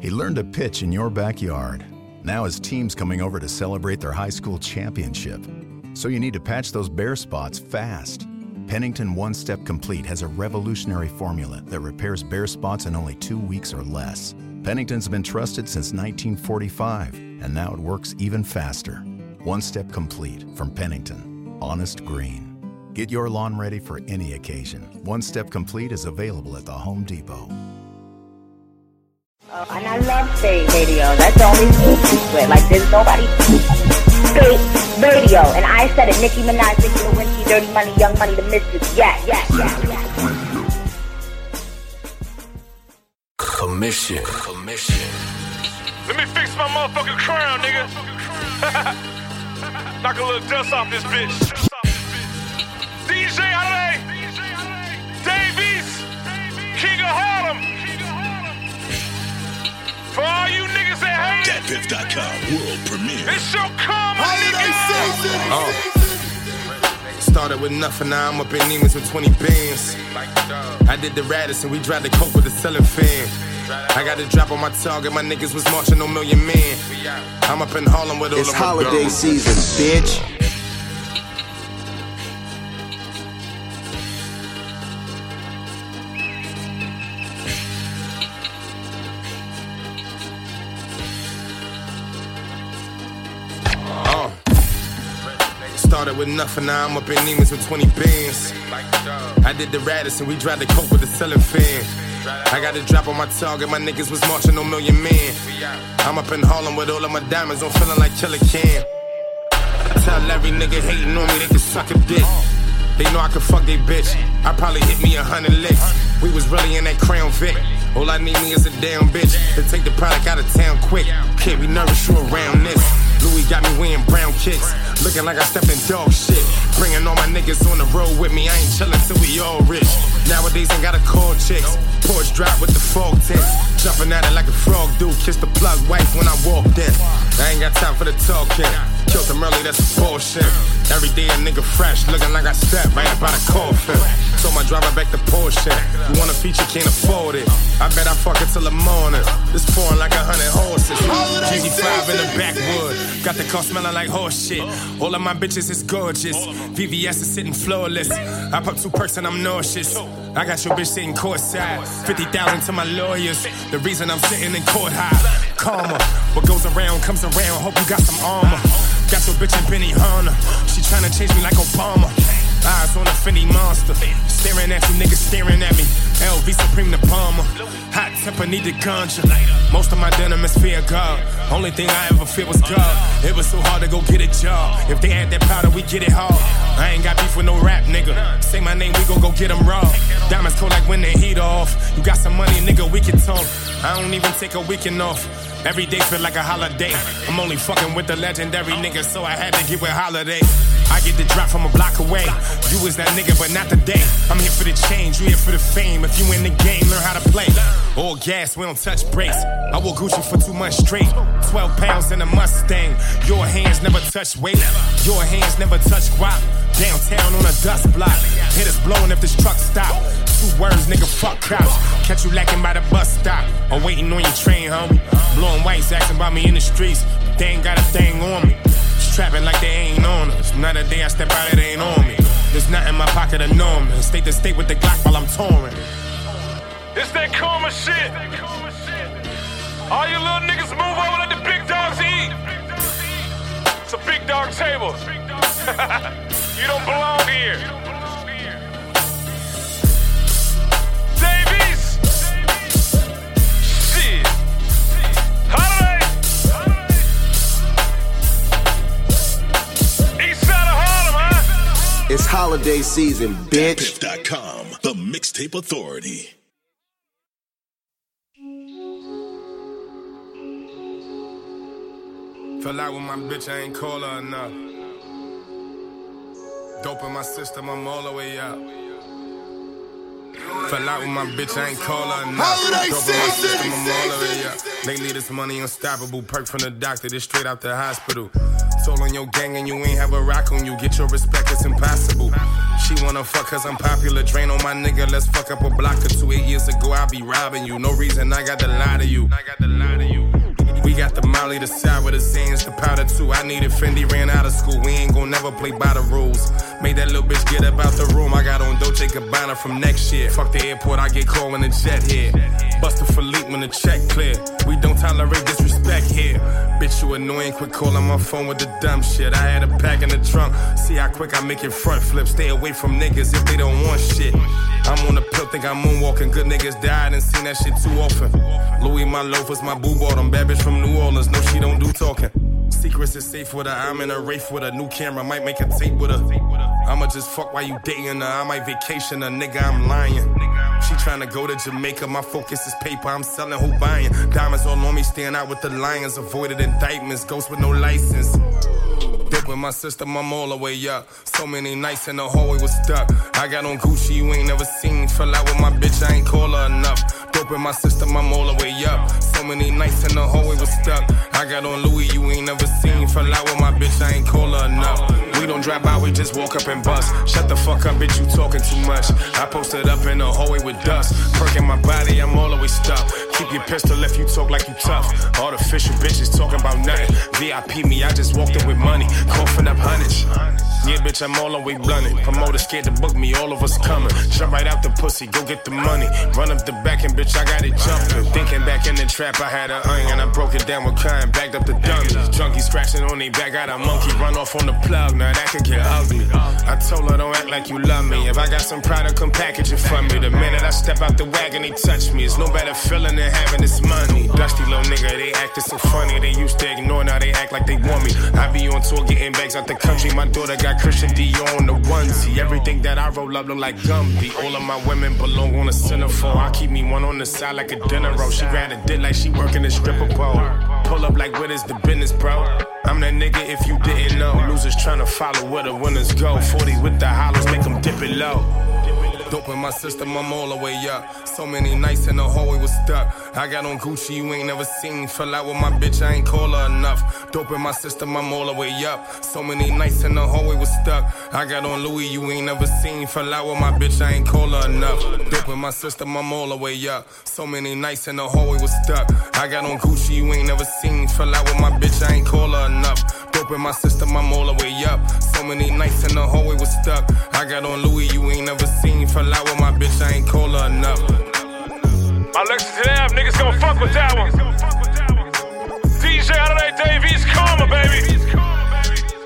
He learned to pitch in your backyard. Now his team's coming over to celebrate their high school championship. So you need to patch those bare spots fast. Pennington One Step Complete has a revolutionary formula that repairs bare spots in only two weeks or less. Pennington's been trusted since 1945, and now it works even faster. One Step Complete from Pennington. Honest Green. Get your lawn ready for any occasion. One Step Complete is available at the Home Depot. Uh, and I love Spate Radio. That's the only secret. Like, there's nobody Spate Radio. And I said it. Nicki Minaj, Nicki Lewinsky, Dirty Money, Young Money, the Mistress. Yeah, yeah, yeah, yeah. Commission. Commission. Let me fix my motherfucking crown, nigga. Knock a little dust off this bitch. For all you niggas that hate it, DatPiff.com world premiere. it's your karma, nigga. Oh. Started with nothing, now I'm up in Neiman's with 20 bands. I did the Radisson, we drive the coke with the selling fan. I got a drop on my target, my niggas was marching on Million Man. I'm up in Harlem with all It's of my holiday season, bitch. With nothing, now I'm up in Neiman's with 20 bands. I did the Radisson, we drive the coke with the selling fan. I got a drop on my target, my niggas was marching on Million Man. I'm up in Harlem with all of my diamonds, I'm feeling like Killer Cam. Tell every nigga hating on me they can suck a dick. They know I can fuck they bitch. I probably hit me a hundred licks. We was really in that Crown Vic. All I need me is a damn bitch to take the product out of town quick. Can't be nervous, you around this. Louis got me wearing brown kicks, looking like I stepped in dog shit. Bringing all my niggas on the road with me, I ain't chillin' till we all rich. Nowadays ain't gotta call chicks. Porch drop with the fog tint, jumping at it like a frog do. Kiss the plug wife when I walk in. I ain't got time for the talking. Killed them early, that's bullshit. Every day a nigga fresh, looking like I stepped right up out of coffin. Told my driver back to Porsche. You want a feature, can't afford it. I bet I fuck it till the morning. This pouring like a hundred horses. GG5 in the backwood. Got the car smelling like horse shit. All of my bitches is gorgeous. VVS is sitting flawless. I pop two perks and I'm nauseous. I got your bitch sitting courtside. 50,000 to my lawyers. The reason I'm sitting in court high. Karma. What goes around comes around. Hope you got some armor. Got your bitch in Benihana. She tryna change me like Obama. Eyes on a Fendi monster. Staring at you niggas staring at me. LV Supreme the Palmer. Hot temper need the ganja. Most of my denim is fear God. Only thing I ever fear was God. It was so hard to go get a job. If they had that powder, we get it hard. I ain't got beef with no rap, nigga. Say my name, we gon' go get them raw. Diamonds cold like when the heat off. You got some money, nigga, we can talk. I don't even take a weekend off. Every day feel like a holiday. I'm only fucking with the legendary niggas, so I had to get with holiday. I get the drop from a block away. You was that nigga, but not today. I'm here for the change, you here for the fame. If you in the game, learn how to play. All gas, we don't touch brakes. I will Gucci for two months straight. 12 pounds in a Mustang. Your hands never touch weight. Your hands never touch guap. Downtown on a dust block. Hit us blowing if this truck stop. Two words, nigga, fuck cops. Catch you lacking by the bus stop. Or waiting on your train, homie. Blowing whites, asking about me in the streets. But they ain't got a thing on me. Trapping like they ain't on us. Not a day I step out, it ain't on me. There's nothing in my pocket enormous. State to state with the Glock while I'm touring. It's that karma shit. All you little niggas move over, let the big dogs eat. It's a big dog table. you don't belong here. It's holiday season, bitch. DatPiff.com, the mixtape authority. Fell out with my bitch, I ain't call her enough. Dope in my system, I'm all the way up. Fell out with my bitch, I ain't call her enough. Holiday season. I'm all the way up. Lately, this money unstoppable. Perk from the doctor, this straight out the hospital. Told on your gang and you ain't have a rock on you. Get your respect, it's impossible. She wanna fuck cause I'm popular. Drain on my nigga, let's fuck up a block or two. Eight years ago, I be robbing you. No reason I got to lie to you. I got to lie the Molly, the with the Zans, the powder too. I need needed Fendi, ran out of school. We ain't gon' never play by the rules. Made that little bitch get up out the room. I got on Dolce Gabbana from next year. Fuck the airport, I get called in the jet here. Buster Philippe when the check clear. We don't tolerate disrespect here. Bitch, you annoying. Quit calling my phone with the dumb shit. I had a pack in the trunk. See how quick I make it front flip. Stay away from niggas if they don't want shit. I'm on the pill, think I'm moonwalking. Good niggas died and seen that shit too often. Louis, my loafers, my boo bought them. Bad bitch from New Orleans. No, she don't do talking. Secrets is safe with her. I'm in a race with a new camera. Might make a tape with her. I'ma just fuck while you dating her. I might vacation her, nigga. I'm lying. She tryna go to Jamaica. My focus is paper. I'm selling, who buying? Diamonds all on me, stand out with the lions. Avoided indictments, ghosts with no license. Dip with my sister, I'm all the way up. So many nights in the hallway was stuck. I got on Gucci, you ain't never seen. Fell out with my bitch, I ain't call her enough. Dope in my system, I'm all the way up. So many nights in the hallway was stuck. I got on Louis, you ain't never seen. Fell out with my bitch, I ain't call her enough. We don't drive out, we just walk up and bust. Shut the fuck up, bitch, you talking too much. I posted up in the hallway with dust. Perking my body, I'm all the way stuck. Keep your pistol if you talk like you tough. Artificial bitches talking about nothing. VIP me, I just walked in with money. Coughing up hundreds. Yeah, bitch, I'm all the way blunted. Promoter scared to book me, all of us coming. Jump right out the pussy, go get the money. Run up the back and bitch, I got it jumping. Thinking back in the trap, I had a onion. I broke it down with kind, backed up the dummies. Junkie scratching on their back, got a monkey. Run off on the plug, now that could get ugly. I told her, don't act like you love me. If I got some product, come package it for me. The minute I step out the wagon, they touch me. It's no better feeling than having this money. Dusty little nigga, they acted so funny. They used to ignore, now they act like they want me. I be on tour getting bags out the country. My daughter got Christian Dior on the onesie. Everything that I roll up look like Gumby. All of my women belong on a centerfold. I keep me one on the side like a dinner roll. She ran a dick like she working a stripper pole. Pull up like what is the business, bro? I'm that nigga if you didn't know. Losers trying to follow where the winners go. 40 with the hollows, make them dip it low. Dope in my system, I'm all the way up. So many nights in the hallway was stuck. I got on Gucci, you ain't never seen. Fell out with my bitch, I ain't call her enough. Dope in my system, I'm all the way up. So many nights in the hallway was stuck. I got on Louis, you ain't never seen. Fell out with my bitch, I ain't call her enough. Dope in my system, I'm all the way up. So many nights in the hallway was stuck. I got on Gucci, you ain't never seen. Fell out with my bitch, I ain't call her enough. Dope in my system, I'm all the way up. So many nights in the hallway was stuck. I got on Louis, you ain't never seen. Fell out with my bitch, I ain't call her enough. Alexis Lamb, niggas gonna fuck with that one. DJ Adelaide Davies, karma, baby.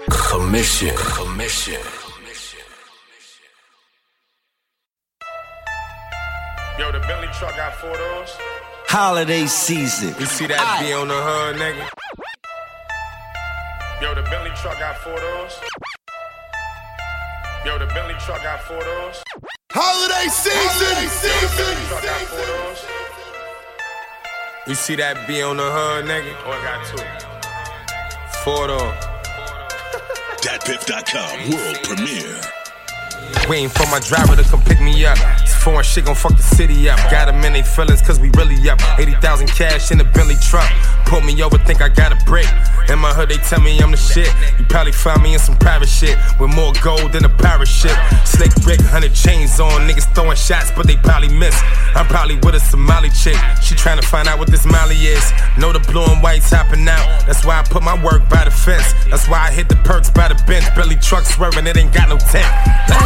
Commission. Commission. Yo, the Bentley truck got four doors. Holiday season. You see that B on the hood, nigga? Yo, the Bentley truck got four doors. Yo, the Bentley truck got four doors. Holiday season. Bentley truck got four. You see that B on the hood, nigga? Oh, I got two. Four doors. DatPiff.com world premiere. Waiting for my driver to come pick me up. This foreign shit gon' fuck the city up. Got them in they feelings cause we really up. 80,000 cash in the Bentley truck. Pull me over, think I got a break. In my hood, they tell me I'm the shit. You probably find me in some private shit with more gold than a pirate ship. Slick brick, 100 chains on. Niggas throwing shots, but they probably miss. I'm probably with a Somali chick. She tryna find out what this Molly is. Know the blue and white's hopping out. That's why I put my work by the fence. That's why I hit the perks by the bench. Bentley truck swerving, it ain't got no tent.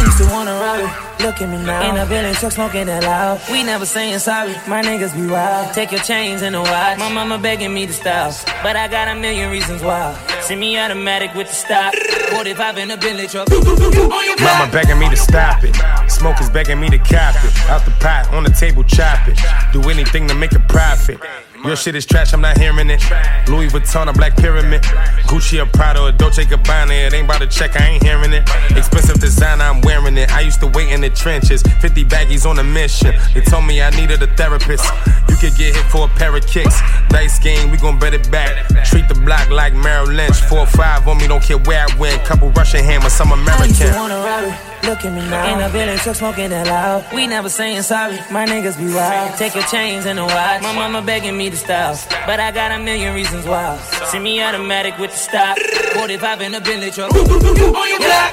Used to wanna rob it. Look at me now. In a Bentley truck smoking that loud. We never saying sorry. My niggas be wild. Take your chains and a watch. My mama begging me to stop. But I got a million reasons why. Send me automatic with the stop. 45 in a Bentley truck. Mama begging me to stop it. Smokers begging me to cap it. Out the pot, on the table, chop it. Do anything to make a profit. Your shit is trash, I'm not hearing it. Louis Vuitton, a black pyramid. Gucci, a Prada, a Dolce Gabbana. It ain't about to check, I ain't hearing it. Expensive design, I'm wearing it. I used to wait in the trenches. 50 baggies on a mission. They told me I needed a therapist. You could get hit for a pair of kicks. Dice game, we gon' bet it back. Treat the block like Merrill Lynch. 4-5 on me, don't care where I went. Couple Russian hammers, I'm I used American. to wanna it. Look at me now. In a Bentley truck smoking that loud. We never saying sorry. My niggas be wild. Take your chains and a watch. My mama begging me to stop. But I got a million reasons why. Send me automatic with the stop. 45 in a Bentley truck. Yeah.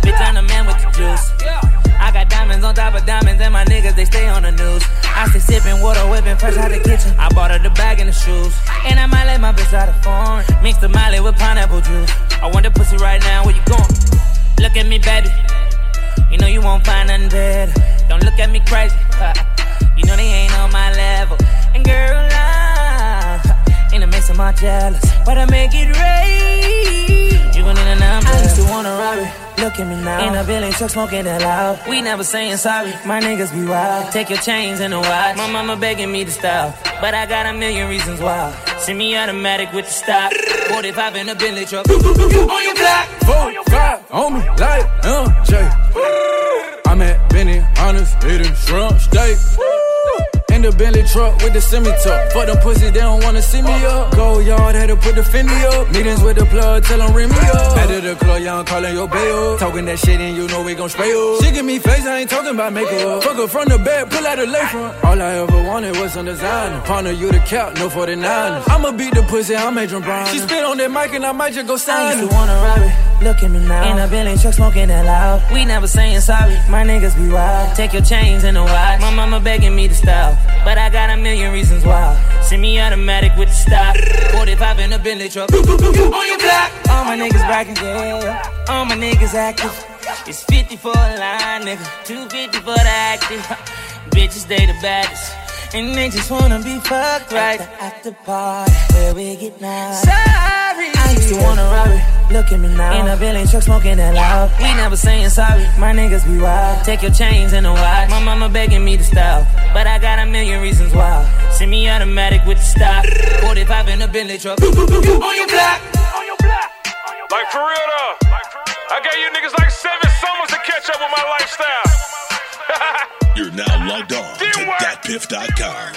Bitch, I'm the man with the juice. I got diamonds on top of diamonds, and my niggas, they stay on the news. I stay sipping water, whipping fresh out the kitchen. I bought her the bag and the shoes. And I might let my bitch out of phone. Mix the molly with pineapple juice. I want the pussy right now, where you going? Look at me, baby. You know you won't find nothing better. Don't look at me crazy. You know they ain't on my level. And girl, I ain't a mess of my jealous. But I make it rain. You gon' need a number. I used to wanna rob it. Look at me now. In a Billy truck smoking that loud. We never saying sorry. My niggas be wild. Take your chains and a watch. My mama begging me to stop. But I got a million reasons why. Send me automatic with the stop. 45 in a Bentley truck. on your block. Four, five, on me like MJ. I'm at Benny Honest, eating shrimp steak. In the Bentley truck with the semi tuck. Fuck them pussy, they don't wanna see me up. Go yard, had to put the Fendi up. Meetings with the plug, tell them ring me up. Out of the club, y'all calling your bail. Talking that shit and you know we gon' spray up. She give me face, I ain't talking about makeup. Fuck her from the back, pull out the lay front. All I ever wanted was some designer. Partner, you the cap, no 49ers. I'ma beat the pussy, I'm Adrien Broner. She spit on that mic and I might just go sign I used to wanna rob it. Look at me now. In a Bentley truck smoking that loud. We never saying sorry. My niggas be wild. Take your chains and a watch. My mama begging me to stop. But I got a million reasons why. Send me automatic with the stop. 45 in a Bentley truck. on your block. All my niggas bragging, yeah. All my niggas active. It's 50 for a line, nigga. 250 for the active. Bitches, they the baddest. And they just wanna be fucked right at the, party where we get now. Sorry, I used to wanna rob it. Look at me now. In a Bentley truck smoking that loud. We never saying sorry. My niggas be wild. Take your chains and a watch. My mama begging me to stop. But I got a million reasons why. Send me automatic with the stop. 45 in a Bentley truck. on your block. Like for real though. I gave you niggas like seven summers to catch up with my lifestyle. You're now logged on to datpiff.com.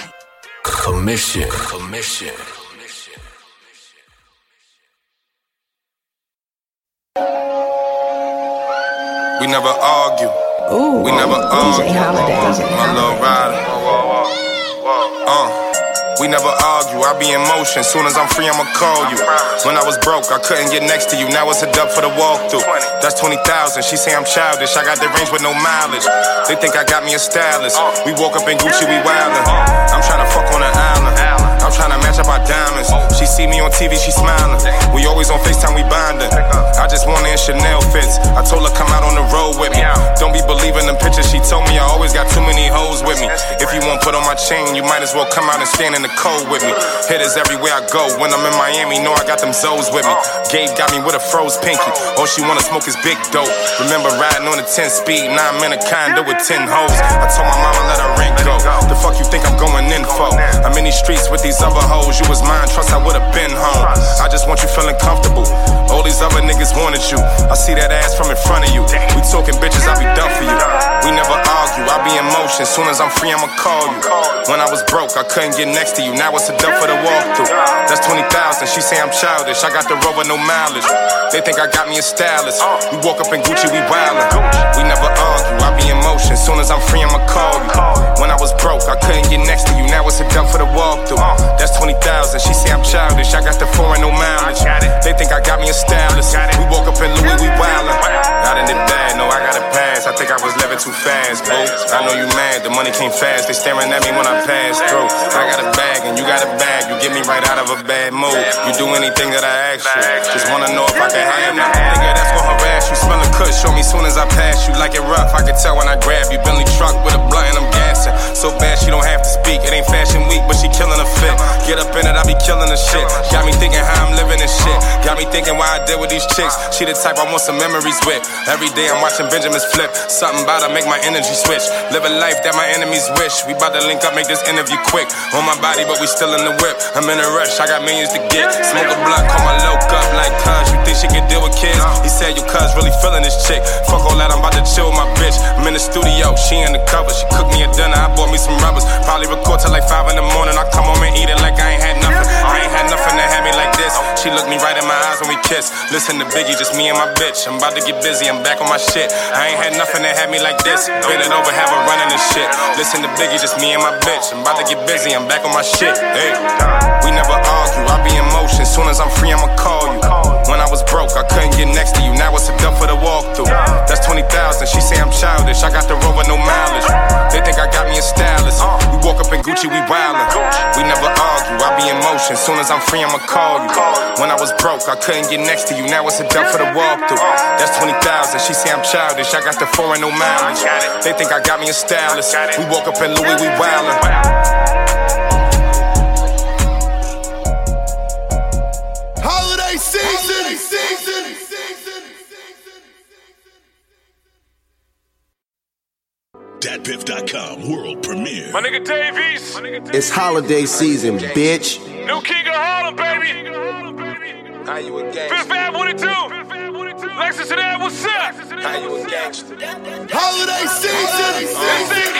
Commission. Commission. We never argue. Ooh, we never DJ argue. Holiday. DJ My little rider. Uh. We never argue, I be in motion. Soon as I'm free, I'ma call you. When I was broke, I couldn't get next to you. Now it's a dub for the walkthrough. That's 20,000. She say I'm childish. I got the range with no mileage. They think I got me a stylist. We woke up in Gucci, we wildin'. I'm tryna fuck on an island. I'm tryna match up our diamonds. See me on TV, she smiling. We always on FaceTime, we bonding. I just want her in Chanel fits. I told her come out on the road with me. Don't be believing them pictures. She told me I always got too many hoes with me. If you won't put on my chain, you might as well come out and stand in the cold with me. Hitters everywhere I go. When I'm in Miami, know I got them Zoes with me. Gabe got me with a froze pinky. All she wanna smoke is big dope. Remember riding on a 10 speed, now I'm in a condo with 10 hoes. I told my mama let her rent go. The fuck you think I'm going in for? I'm in these streets with these other hoes. You was mine, trust I would've been home. I just want you feeling comfortable. All these other niggas wanted you. I see that ass from in front of you. We talking bitches, I be done for you. We never argue, I be in motion. Soon as I'm free, I'ma call you. When I was broke, I couldn't get next to you. Now it's a dub for the walkthrough. That's 20,000. She say I'm childish. I got the rover, no mileage. They think I got me a stylist. We walk up in Gucci, we wildin'. We never argue, I be in motion. Soon as I'm free, I'ma call you. When I was broke, I couldn't get next to you. Now it's a dub for the walkthrough. That's 20,000. She say I'm childish. I got the foreign, no mileage. They think I got me a stylist. We walk up in Louis, we wildin'. Not in the bag, no, I got a pass. I think I was living too fast, bro. I know you mad, the money came fast. They staring at me when I pass through. I got a bag and you got a bag. You get me right out of a bad mood. You do anything that I ask you. Just wanna know if I can have you. Nigga, that's gonna harass you. Smell a cut, show me soon as I pass you. Like it rough, I can tell when I grab you. Bentley truck with a blunt and I'm gassing. So bad she don't have to speak. It ain't fashion week, but she killing a fit. Get up in it, I be killing the shit. Got me thinking how I'm living this shit. Got me thinking why I deal with these chicks. She the type I want some memories with. Every day I'm watching Benjamin's flip. Something about her make my energy switch. Live a life that my enemies wish. We bout to link up, make this interview quick. On my body, but we still in the whip. I'm in a rush, I got millions to get. Smoke a blunt, call my loc up like cuz. You think she can deal with kids? He said your cuz really feeling this chick. Fuck all that, I'm about to chill with my bitch. I'm in the studio, she in the cover. She cooked me a dinner, I bought me some rubbers. Probably record till like 5 in the morning. I come home and eat it like I ain't had nothing. I ain't had nothing to have me like this. She looked me right in my eyes when we kissed. Listen to Biggie, just me and my bitch. I'm about to get busy, I'm back on my shit. I ain't had nothing to have me like this. Bend it over, have her running and shit. Listen to Biggie, just me and my bitch. I'm about to get busy, I'm back on my shit. Hey, we never argue, I be in motion. Soon as I'm free, I'ma call you. When I was broke, I couldn't get next to you. Now it's a dub for the walkthrough. That's 20,000. She say I'm childish. I got the rover, no mileage. They think I got me a stylist. We walk up in Gucci, we wildin'. We never argue, I be in motion. Soon as I'm free, I'ma call you. When I was broke, I couldn't get next to you. Now it's a jump for the walkthrough. That's 20,000. She say I'm childish. I got the and no mileage. They think I got me a stylist. We walk up in Louis, we wildin'. DatPiff.com world premiere. My nigga Davies. It's holiday season, bitch. New King of Harlem, baby. How you a gangster? Fifth Ave 1 and 2. Holiday season!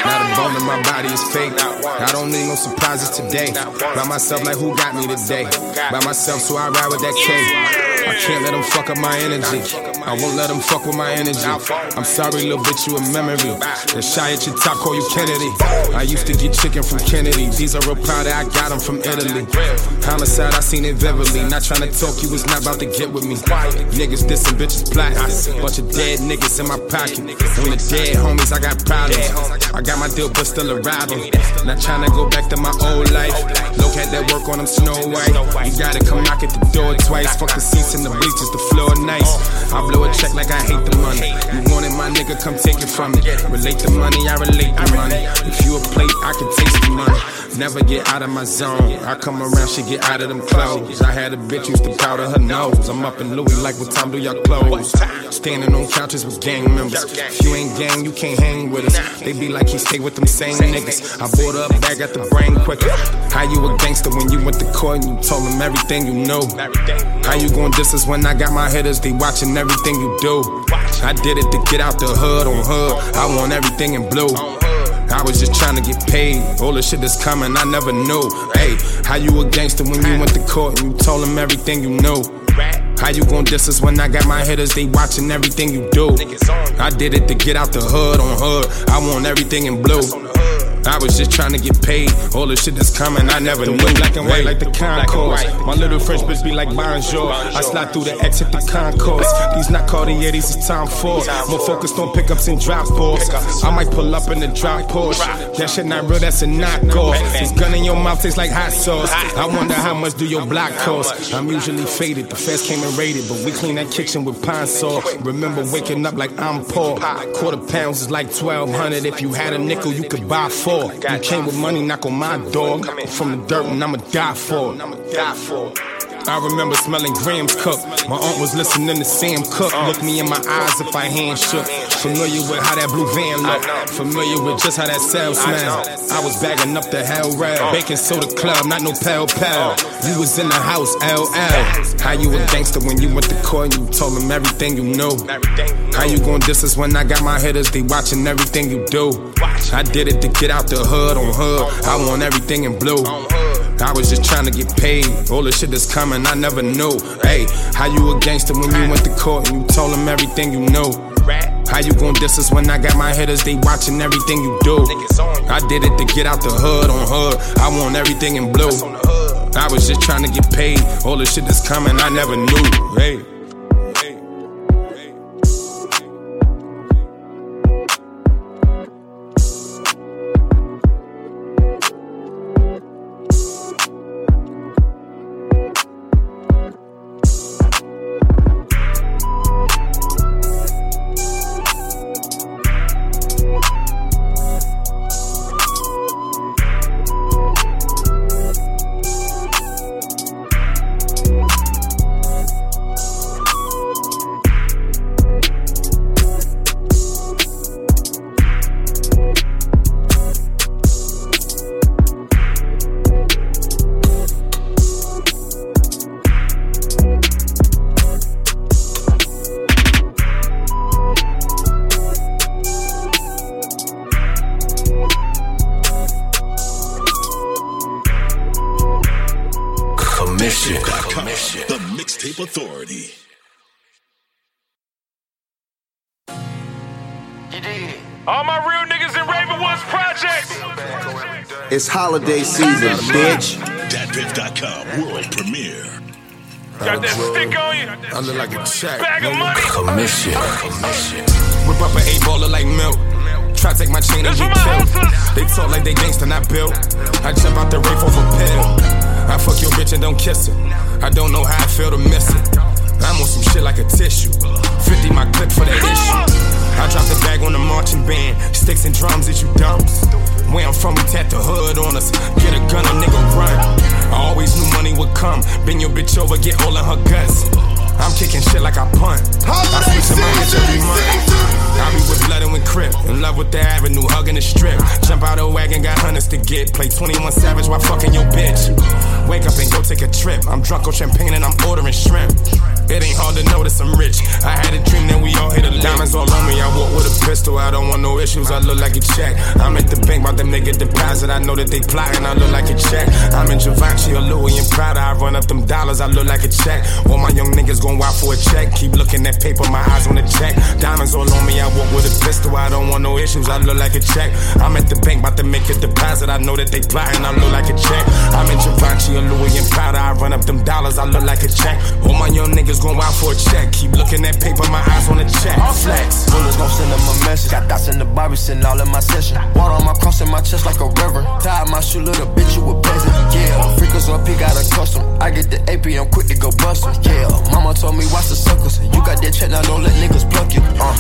Not a bone in my body is fake. I don't need no surprises today. By myself, like who got me today? By myself, so I ride with that cake. I can't let them fuck up my energy. I won't let them fuck with my energy. I'm sorry, little bitch, you a memory. The shy at your top call you Kennedy. I used to get chicken from Kennedy. These are real powder, I got them from Italy. Homicide, I seen it vividly. Not trying to talk, you was not about to get with me. Niggas dissing, bitch bitches plotting. Bunch of dead niggas in my pocket. On the dead homies, I got problems. I got my deal, but still arriving. Not trying to go back to my old life. Look at that work on them Snow White. You gotta come knock at the door twice. Fuck the seats and the bleachers, the floor nice. I blow a check like I hate the money. You want it, my nigga, come take it from me. Relate the money, I relate the money. If you a plate, I can taste the money. Never get out of my zone. I come around, she get out of them clothes. I had a bitch used to powder her nose. I'm up in Louis like what time do y'all close? Standing on couches with gang members. If you ain't gang, you can't hang with us. They be like he stay with them same niggas. I bought up bag at the brain quicker. How you a gangster when you went to court and you told them everything you know? How you gon' diss us when I got my hitters? They watching everything you do. I did it to get out the hood on hood. I want everything in blue. I was just trying to get paid. All the shit that's coming, I never knew. Hey, how you a gangster when you went to court and you told them everything you knew? How you gon' diss us when I got my hitters? They watching everything you do. I did it to get out the hood on hood. I want everything in blue. I was just trying to get paid. All the shit that's coming, I never knew. Black and white like the concourse. My little French bitch be like bonjour. I slide through the exit the concourse. These not Cartier, these is Tom Ford. More focused on pickups and drop balls. I might pull up in the drop Porsche. That shit not real, that's a knockoff. This gun in your mouth tastes like hot sauce. I wonder how much do your block cost. I'm usually faded. The feds came and raided, but we clean that kitchen with Pine-Sol. Remember waking up like I'm poor. Quarter pounds is like 1200. If you had a nickel, you could buy four. You came with money, knock on my door. I'm from the dirt and I'ma die for it. I remember smelling Graham's cup. My aunt was listening to Sam Cooke. Look me in my eyes if I hand shook. Familiar with how that blue van look. Familiar with just how that cell smell. I was bagging up the hell rail. Baking soda club, not no pal pal. You was in the house, LL. How you a gangster when you went to court and you told them everything you know? How you gon' diss us when I got my hitters? They watching everything you do. I did it to get out the hood on hood. I want everything in blue. I was just trying to get paid. All the shit that's coming, I never knew. Hey, how you a gangster when you went to court and you told them everything you know? How you gon' diss us when I got my hitters? They watching everything you do. I did it to get out the hood on hood. I want everything in blue. I was just trying to get paid. All the shit that's coming, I never knew. Hey. It's holiday season, bitch. DatPiff.com world premiere. Got that stick on you. I look like a check. Bag of money. Commission. Commission. Whip up an eight baller like milk. Try to take my chain and get killed. They talk like they gangsta, not built. I jump out the roof off a pill. I fuck your bitch and don't kiss her. I don't know how I feel to miss it. I'm on some shit like a tissue. 50 my clip for that issue. I drop the bag on the marching band. Sticks and drums, is you dumps? Where I'm from, we tat the hood on us. Get a gun, a nigga run. I always knew money would come. Bend your bitch over, get all in her guts. I'm kicking shit like I punt. I switch to my bitch every month. I be with blood and with crip. In love with the avenue, hugging the strip. Jump out of wagon, got hundreds to get. Play 21 Savage while fucking your bitch. Wake up and go take a trip. I'm drunk on champagne and I'm ordering shrimp. It ain't hard to notice I'm rich. I had a dream that we all hit a diamonds all on me. I walk with a pistol. I don't want no issues. I look like a check. I'm at the bank, about them nigga deposit. I know that they plotting. I look like a check. I'm in Givenchy or Louis and Prada. I run up them dollars. I look like a check. All my young niggas gon' wild for a check. Keep looking at paper, my eyes on the check. Diamonds all on me. I walk with a pistol. I don't want no issues. I look like a check. I'm at the bank, about to make a deposit. I know that they plotting. I look like a check. I'm in Givenchy or Louis and Prada. I run up them dollars. I look like a check. All my young niggas gon' wild for a check. Keep looking at paper, my eyes on the check. All Flex. Bullets gon' send them a message. Got dots in the Barbie sitting all in my session. Water on my cross in my chest like a river. Tied my shoe, little bitch, you a peasant. Yeah, freakers on P got a custom. I get the AP, I'm quick to go bust 'em. Yeah, mama told me watch the suckers. You got that check, now don't let niggas pluck you. Uh,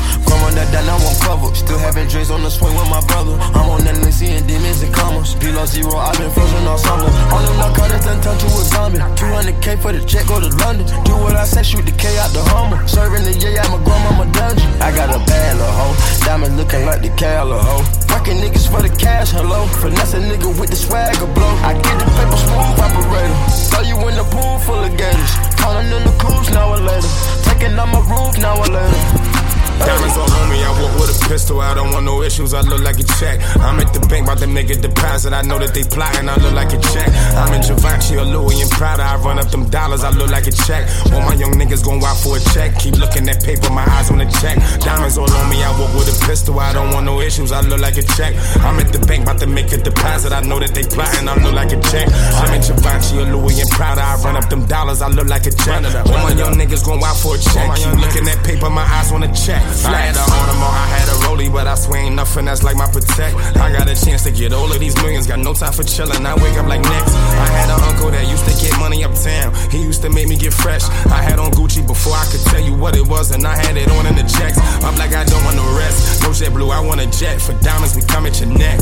on that down, I won't cover. Still having dreams on the swing with my brother. I'm on that and seeing demons and commas. Below zero, I've been frozen all summer. All them narcotics done turned to a zombie. 200k for the check, go to London. Do what I say, shoot the K out the Hummer. Serving the yeah, I'm a grandmama dungeon. I got a bad little hoe. Diamond looking like the Cala hoe. Fucking niggas for the cash, hello. Finesse a nigga with the swagger blow. I get the paper smooth operator. Throw you in the pool full of gators. Calling in the cruise now or later. Taking on my roof now or later. Diamonds all on me, I walk with a pistol. I don't want no issues, I look like a check. I'm at the bank, about to make a deposit. I know that they plotting, I look like a check. I'm in Givenchy or Louis and Prada. I run up them dollars, I look like a check. All my young niggas gon' wild for a check. Keep looking at paper, my eyes on the check. Diamonds all on me, I walk with a pistol. I don't want no issues, I look like a check. I'm at the bank, about to make a deposit. I know that they plotting, I look like a check. I'm in Givenchy or Louis and Prada. I run up them dollars, I look like a check. All my young niggas gon' wild for a check. Keep looking at paper, my eyes on the check. I had a Audemars, I had a but I swear ain't nothing that's like my protect. I got a chance to get all of these millions, got no time for chillin'. I wake up like next. I had an uncle that used to get money uptown. He used to make me get fresh. I had on Gucci before I could tell you what it was, and I had it on in the checks. I'm like, I don't want no rest. No jet blue, I want a jet. For diamonds, we come at your neck.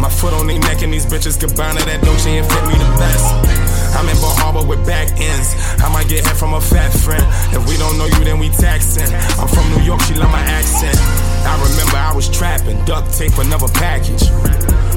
My foot on their neck, and these bitches combine that Dolce and fit me the best. I'm in Bal Harbour with back ends. I might get head from a fat friend. If we don't know you, then we taxing. I'm from New York, she love my accent. I remember I was trapping, duct tape another package.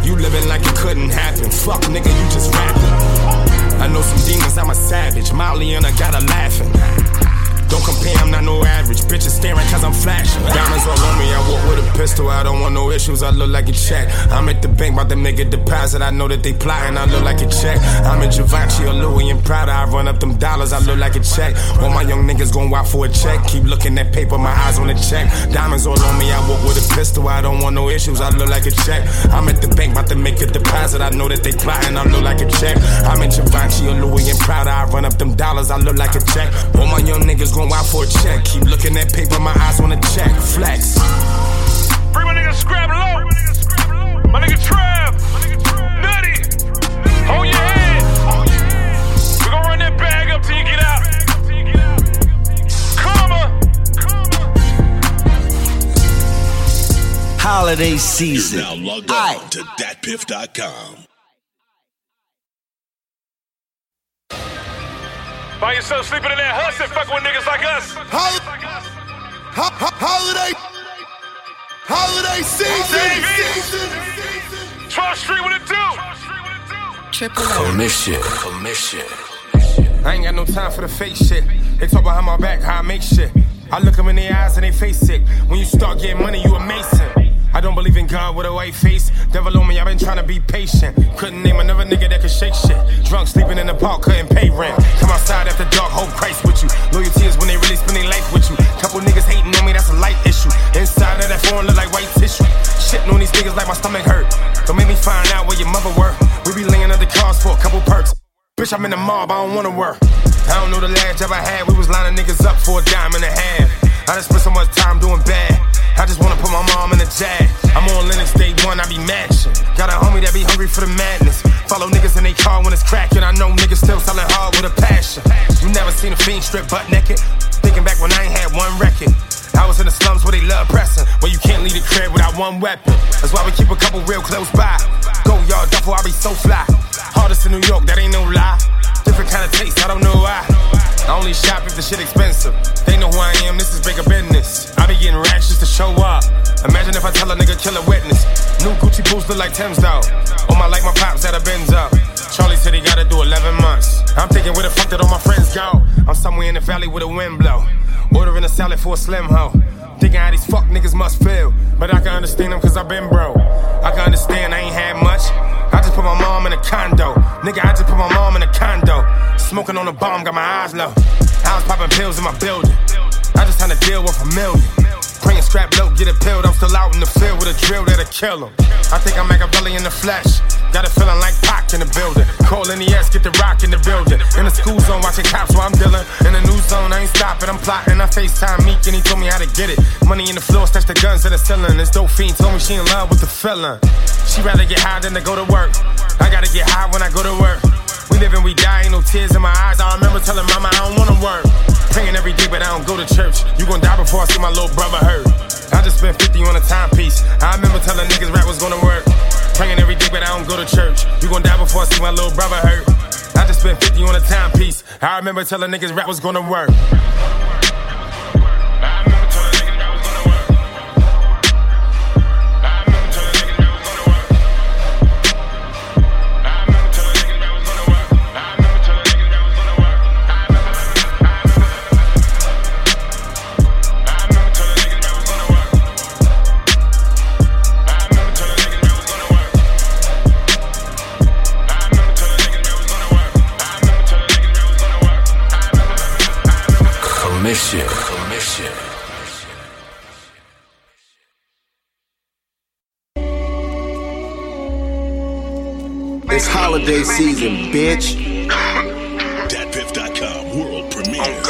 You living like it couldn't happen. Fuck, nigga, you just rapping. I know some demons, I'm a savage. Molly and I got her laughing. Don't compare, I'm not no average. Bitches staring cause I'm flashing. Diamonds all on me, I walk with a pistol. I don't want no issues, I look like a check. I'm at the bank, about to make a deposit. I know that they plotting, I look like a check. I'm in Givenchy or Louis and Prada. I run up them dollars, I look like a check. All my young niggas gon' wild for a check. Keep looking at paper, my eyes on the check. Diamonds all on me, I walk with a pistol. I don't want no issues, I look like a check. I'm at the bank, about to make a deposit. I know that they plotting, I look like a check. I'm in Givenchy or Louis and Prada. I run up them dollars, I look like a check. All my young niggas gon' wild for a check. Keep looking at paper, my eyes on the check. Flex. Free my nigga Scrap Low. My nigga Trav. Nutty. Hold your head. We gon' run that bag up till you get out. Karma. Holiday season. You're now logged on to datpiff.com. Find yourself sleeping in that huss and fucking with niggas like us. Hol- ho- ho- holiday. Holiday season. Davey. 12th Street, what it do? Triple Commission. Commission. I ain't got no time for the fake shit. They talk behind my back how I make shit. I look them in their eyes and they face sick. When you start getting money, you a mason. I don't believe in God with a white face. Devil on me, I've been trying to be patient. Couldn't name another nigga that could shake shit. Drunk, sleeping in the park, couldn't pay rent. Come outside after dark, hope Christ with you. Loyalty is when they really spend their life with you. Couple niggas hating on me, that's a light issue. Inside of that phone look like white tissue. Shitting on these niggas like my stomach hurt. Don't make me find out where your mother work. We be laying under cars for a couple perks. Bitch, I'm in the mob, I don't wanna work. I don't know the last job I had. We was lining niggas up for a dime and a half. I just spent so much time doing bad. I just wanna put my mom in the jag. I'm on Lenox day one, I be matching. Got a homie that be hungry for the madness. Follow niggas in they car when it's cracking. I know niggas still selling hard with a passion. You never seen a fiend strip butt naked. Thinking back when I ain't had one record. I was in the slums where they love pressing, where you can't leave the crib without one weapon. That's why we keep a couple real close by. Go yard duffel, I be so fly. Hardest in New York, that ain't no lie. Different kind of taste, I don't know why. I only shop if the shit expensive. They know who I am, this is bigger business. I be getting racks just to show up. Imagine if I tell a nigga kill a witness. New Gucci boots look like Tim's though. On my like my pops at a Benz up. Charlie said he gotta do 11 months. I'm thinking where the fuck did all my friends go? I'm somewhere in the valley with a wind blow. Ordering a salad for a slim hoe. Thinking how these fuck niggas must feel. But I can understand them cause i been broke. I can understand I ain't had much. Just put my mom in a condo. Nigga, I just put my mom in a condo. Smoking on a bomb, got my eyes low. I was popping pills in my building. I just trying to deal with a million. Bringing scrap low, get it peeled. I'm still out in the field with a drill that'll kill him. I think I'm Machiavelli in the flesh. Got a feeling like Pac in the building. Call in the S, get the rock in the building. In the school zone, watching cops while I'm dealing. In the new zone, I ain't stopping, I'm plotting. I FaceTime Meek and he told me how to get it. Money in the floor, stash the guns in the ceiling. This dope fiend told me she in love with the feeling. She rather get high than to go to work. I gotta get high when I go to work. We live and we die, ain't no tears in my eyes. I remember telling mama I don't wanna work. Praying every day, but I don't go to church. You gon' die before I see my little brother hurt. I just spent 50 on a timepiece. I remember telling niggas rap was gonna work. Praying every day, but I don't go to church. You gon' die before I see my little brother hurt. I just spent 50 on a timepiece. I remember telling niggas rap was gonna work. Bitch. DatPiff.com world premiere.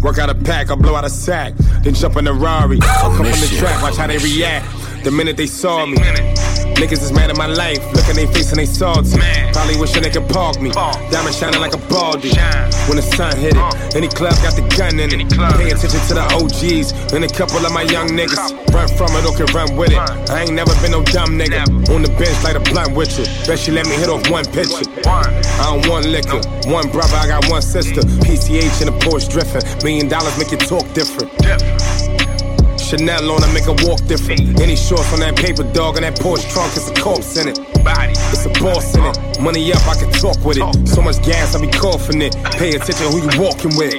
Work out a pack, I blow out a sack, then jump in a Rari. I'll come from the trap, watch how they react. The minute they saw me. Niggas is mad at my life, look at they face and they salty. Probably wishing they could park me. Diamond shining like a baldy. When the sun hit it, any club got the gun in it. Pay attention to the OGs, and a couple of my young niggas. Run from it or can run with it. I ain't never been no dumb nigga. On the bench like a blunt with you. Bet she let me hit off one picture. I don't want liquor. One brother, I got one sister. PCH in a Porsche drifting. Million dollars make you talk different. Chanel on her make her walk different. Any shorts on that paper dog and that Porsche trunk, it's a corpse in it. It's a boss in it. Money up, I can talk with it. So much gas, I be coughing it. Pay attention who you walking with.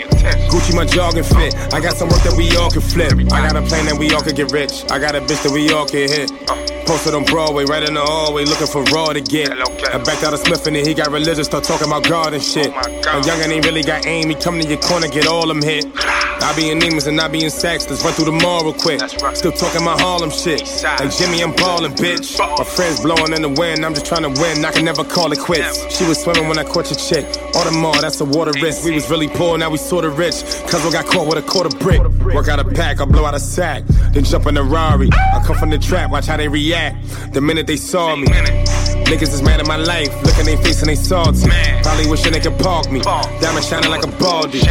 Gucci my jogging fit. I got some work that we all can flip. I got a plan that we all can get rich. I got a bitch that we all can hit. Posted on Broadway, right in the hallway, looking for raw to get. I backed out of Smith and then he got religious, start talking about God and shit. I'm young and ain't really got aim, he come to your corner, get all them hit. I be in Neiman's and I be in Saks, let's run through the mall real quick. Still talking my Harlem shit. Like Jimmy, I'm ballin', bitch. My friends blowing in the wind, I'm just trying to win, I can never call it quits. She was swimming when I caught your chick. Audemars, that's a water risk. We was really poor, now we sorta rich. Cause we got caught with a quarter brick. Work out a pack, I blow out a sack. Then jump in a Rari. I come from the trap, watch how they react. The minute they saw me. Niggas is mad at my life, look at they face and they salty. Probably wishing they could park me. Diamond shining like a baldy.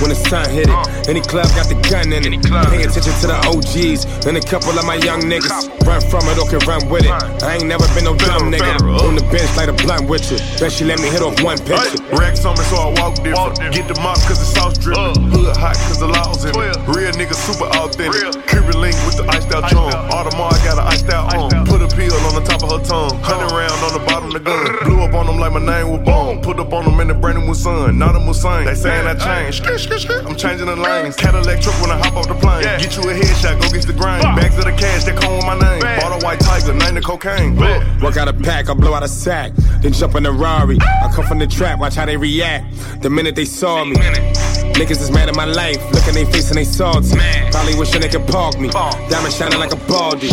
When the sun hit it, any club got the gun in it. Pay attention to the OGs, and a couple of my young niggas. Run from it or can run with it. I ain't never been no dumb nigga. On the bench, like a blunt with you. Bet she let me hit off one picture. Racks on me, so I walk different. Get the mop cause the sauce drippin'. Hood hot cause the laws in it. Real nigga super authentic. Cuban link with the iced out chong. Audemars got an iced out on. Put a pill on the top of her tongue. Hundred round on the bottom of the gun. Blew up on them like my name was Bone. Put up on them in the brand new sun. Not a Musain. They saying I changed. I'm changing the lanes. Cadillac truck when I hop off the plane. Get you a headshot, go get the grain. Bags of the cash that come with my name. Bought a white tiger, name the cocaine. Work out a pack, I blow out a sack, then jump in a Rari. I come from the trap, watch how they react. The minute they saw me. Niggas is mad at my life, look at they face and they salty. Probably wishing they could park me. Diamond shining like a baldy.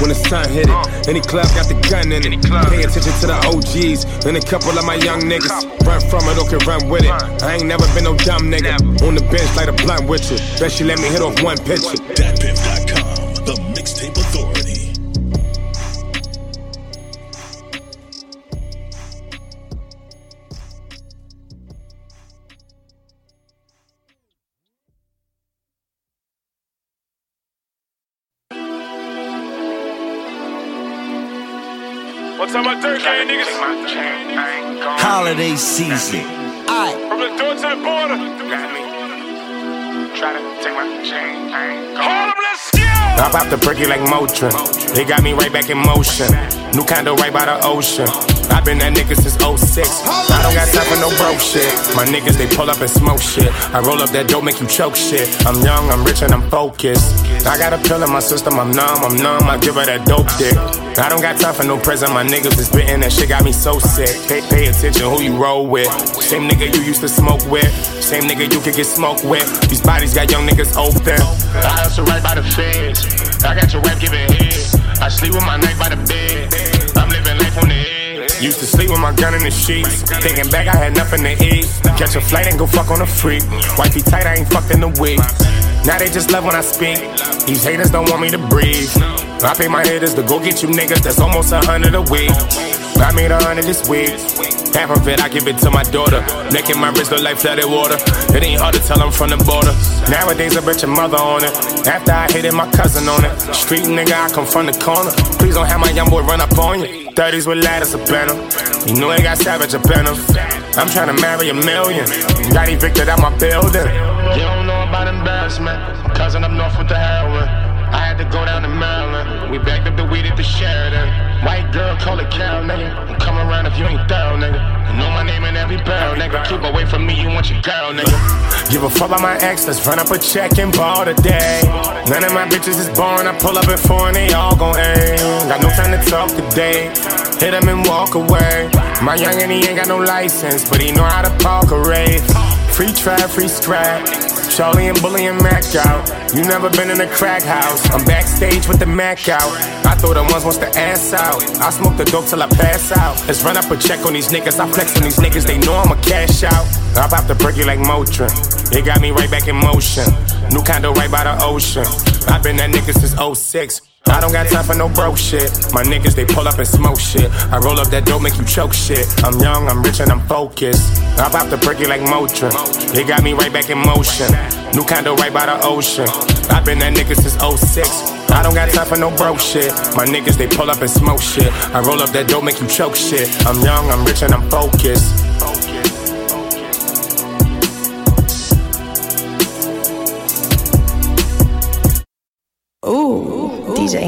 When the sun hit it, any club got the gun in it. Pay attention to the OGs, and a couple of my young niggas. Run from it or can run with it. I ain't never been no dumb nigga. On the bench, like a blunt with you. Bet she let me hit off one picture. DatPiff.com What's Holiday season. I From the door to the border. Got me. Try to take my chain. Harlem, let's go! I popped the perky like Motrin. It got me right back in motion. New condo right by the ocean. I been that nigga since 06. I don't got time for no broke shit. My niggas, they pull up and smoke shit. I roll up that dope, make you choke shit. I'm young, I'm rich, and I'm focused. I got a pill in my system, I'm numb, I'm numb. I give her that dope dick. I don't got time for no present. My niggas is spitting that shit got me so sick. Pay, pay attention who you roll with. Same nigga you used to smoke with. Same nigga you could get smoked with. These bodies got young niggas open. I hustle right by the feds. I got your rap giving head. I sleep with my knife by the bed. Used to sleep with my gun in the sheets. Thinking back, I had nothing to eat. Catch a flight and go fuck on a freak. Wifey tight, I ain't fucked in a week. Now they just love when I speak. These haters don't want me to breathe. I pay my haters to go get you niggas. That's almost a hundred a week. I made a hundred this week. Half of it, I give it to my daughter. Making my wrist look like flooded water. It ain't hard to tell I'm from the border. Nowadays, I bet your mother on it. After I hit it, my cousin on it. Street nigga, I come from the corner. Please don't have my young boy run up on you. 30s with ladders in them. You know they got savage up in them. I'm trying to marry a million. Got evicted out my building. You don't know about embarrassment. Cousin up north with the heroin. I had to go down to Maryland. We backed up the weed at the Sheraton. White girl, call it Carol, nigga. Coming around if you ain't thorough, nigga. Know my name in every barrel, nigga. Keep away from me, you want your girl, nigga. Give a fuck about my ex, let's run up a check and ball today. None of my bitches is born, I pull up at four and they all gon' aim. Got no time to talk today. Hit him and walk away. My youngin', he ain't got no license, but he know how to park a rave. Free trap, free scrap. Charlie and Bully and Mac out. You never been in a crack house. I'm backstage with the Mac out. I throw the ones wants the ass out. I smoke the dope till I pass out. Let's run up a check on these niggas. I flex on these niggas. They know I'ma cash out. I pop the perky like Motrin. It got me right back in motion. New condo right by the ocean. i been that nigga since 06. I don't got time for no broke shit. My niggas, they pull up and smoke shit. I roll up that dope, make you choke shit. I'm young, I'm rich, and I'm focused. I pop the perky like Motrin. It got me right back in motion. New condo right by the ocean. i been that nigga since 06. I don't got time for no broke shit. My niggas, they pull up and smoke shit. I roll up that dope, make you choke shit. I'm young, I'm rich, and I'm focused.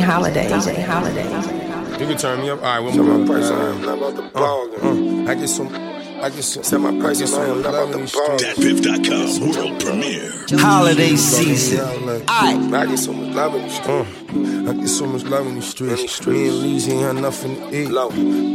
Ooh, DJ Holiday. Holiday. You can turn me up. All right, what's my price? I'm not about the uh, uh, ball. I get some. I get some. Set my price. Get some. Not about the ball. Datpiff.com world premiere. Holiday season. I I get so much love in the streets. Uh. I get so much love in the streets. Me and Leezy ain't had nothing to eat.